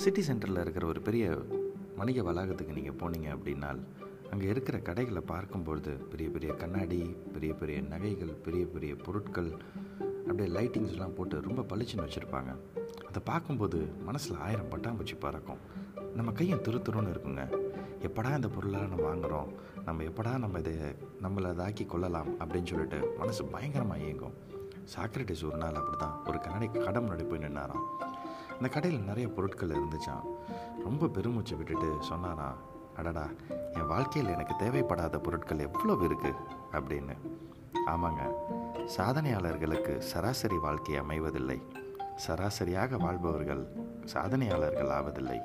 City சென்டரில் இருக்கிற ஒரு பெரிய வணிக வளாகத்துக்கு நீங்கள் போனீங்க அப்படின்னால் அங்கே இருக்கிற கடைகளை பார்க்கும்பொழுது பெரிய பெரிய கண்ணாடி பெரிய பெரிய நகைகள் பெரிய பெரிய பொருட்கள் அப்படியே லைட்டிங்ஸ்லாம் போட்டு ரொம்ப பளிச்சுன்னு வச்சுருப்பாங்க. அதை பார்க்கும்போது மனசில் ஆயிரம் பட்டாம்பூச்சி பறக்கும். நம்ம கையும் திரு திருன்னு இருக்குங்க. எப்படா இந்த பொருளெல்லாம் நம்ம வாங்குகிறோம் நம்ம எப்படா நம்ம இதை நம்மளை அதாக்கி கொள்ளலாம் அப்படின்னு சொல்லிட்டு மனசு பயங்கரமாக இயங்கும். சாக்ரட்டிஸ் ஒரு நாள் அப்படி தான் ஒரு கண்ணாடி கடை முன்னாடி போய் நின்னாராம். அந்த கடையில் நிறைய பொருட்கள் இருந்துச்சான் ரொம்ப பெருமூச்சை விட்டுட்டு சொன்னானா அடடா என் வாழ்க்கையில் எனக்கு தேவைப்படாத பொருட்கள் எவ்வளவு இருக்குது அப்படின்னு. ஆமாங்க சாதனையாளர்களுக்கு சராசரி வாழ்க்கை அமைவதில்லை. சராசரியாக வாழ்பவர்கள் சாதனையாளர்கள் ஆவதில்லை.